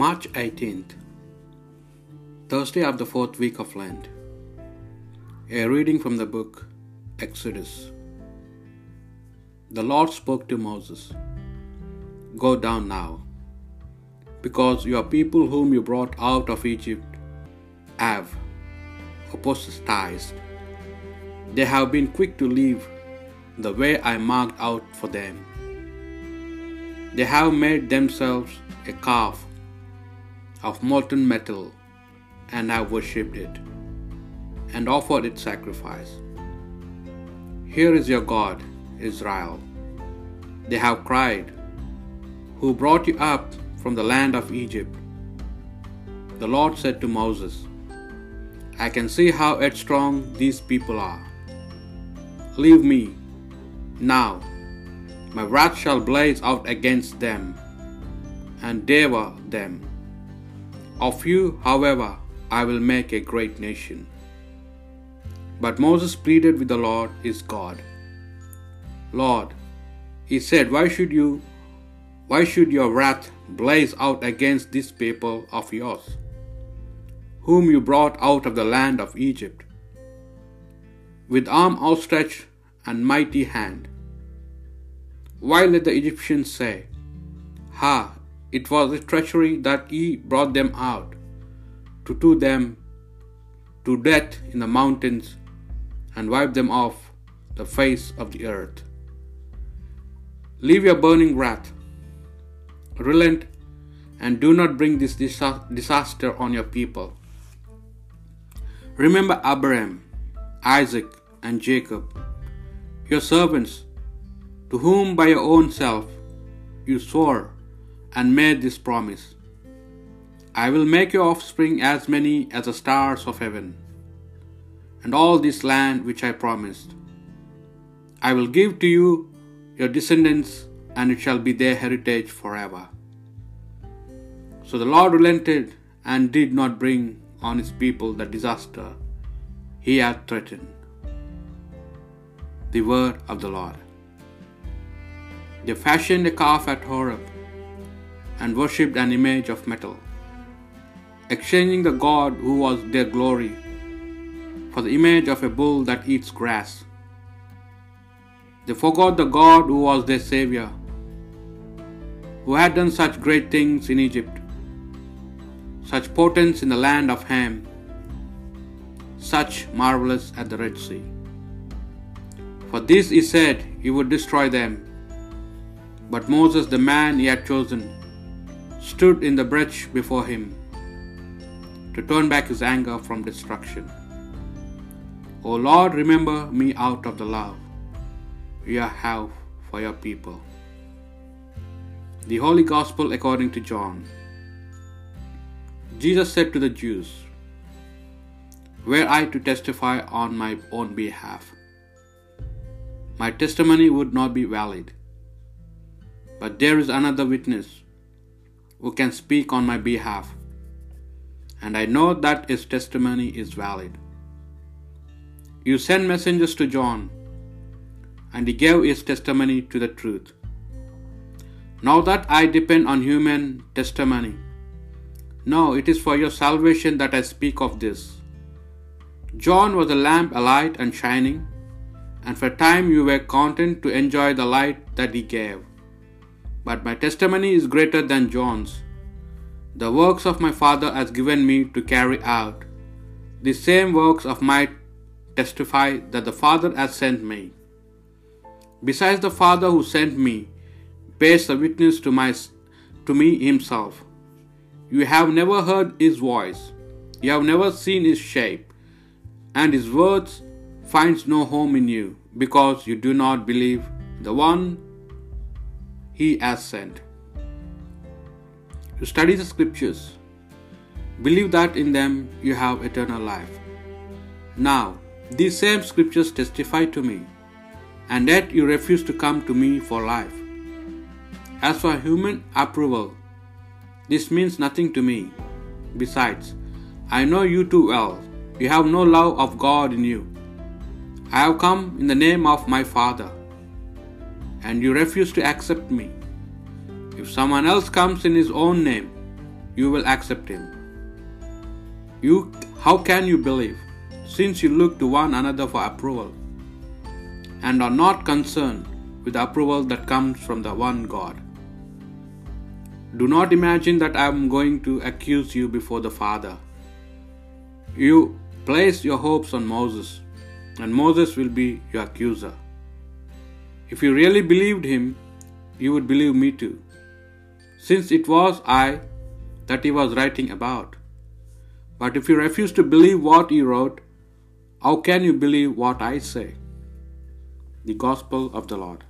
March 18th, Thursday of the fourth week of Lent. A reading from the book Exodus. The Lord spoke to Moses Go down now, because your people whom you brought out of Egypt have apostatized. They have been quick to leave the way I marked out for them. They have made themselves a calf of molten metal and have worshipped it and offered its sacrifice. Here is your God, Israel. They have cried, Who brought you up from the land of Egypt? The Lord said to Moses, I can see how headstrong these people are. Leave me now. My wrath shall blaze out against them and devour them. Of you, however, I will make a great nation. But Moses pleaded with the Lord his God. Lord, he said, Why should you why should your wrath blaze out against this people of yours, whom you brought out of the land of Egypt, with arm outstretched and mighty hand? Why let the Egyptians say, Ha, it was a treachery that he brought them out, to do them to death in the mountains, and wipe them off the face of the earth. Leave your burning wrath, relent, and do not bring this disaster on your people. Remember Abraham, Isaac, and Jacob, your servants, to whom by your own self you swore and made this promise I will make your offspring as many as the stars of heaven, and all this land which I promised. I will give to you your descendants, and it shall be their heritage forever. So the Lord relented and did not bring on his people the disaster he had threatened. The word of the Lord. They fashioned a calf at Horeb and worshipped an image of metal, exchanging the God who was their glory for the image of a bull that eats grass. They forgot the God who was their Savior, who had done such great things in Egypt, such portents in the land of Ham, such marvelous at the Red Sea. For this he said he would destroy them. But Moses, the man he had chosen, stood in the breach before him to turn back his anger from destruction. O Lord, remember me out of the love you have for your people. The Holy Gospel according to John. Jesus said to the Jews, Were I to testify on my own behalf, my testimony would not be valid. But there is another witness who can speak on my behalf, and I know that his testimony is valid. You sent messengers to John, and he gave his testimony to the truth. Now that I depend on human testimony, no, it is for your salvation that I speak of this. John was a lamp alight and shining, and for a time you were content to enjoy the light that he gave. But my testimony is greater than John's. The works of my Father has given me to carry out. The same works of my testify that the Father has sent me. Besides the Father who sent me, bears the witness to my to me himself. You have never heard his voice, you have never seen his shape, and his words finds no home in you, because you do not believe the one he has sent. You study the scriptures, believe that in them you have eternal life. Now, these same scriptures testify to me, and yet you refuse to come to me for life. As for human approval, this means nothing to me. Besides, I know you too well. You have no love of God in you. I have come in the name of my Father, and you refuse to accept me. If someone else comes in his own name, you will accept him. You, how can you believe, since you look to one another for approval, and are not concerned with the approval that comes from the one God? Do not imagine that I am going to accuse you before the Father. You place your hopes on Moses, and Moses will be your accuser. If you really believed him, you would believe me too, since it was I that he was writing about. But if you refuse to believe what he wrote, how can you believe what I say? The Gospel of the Lord.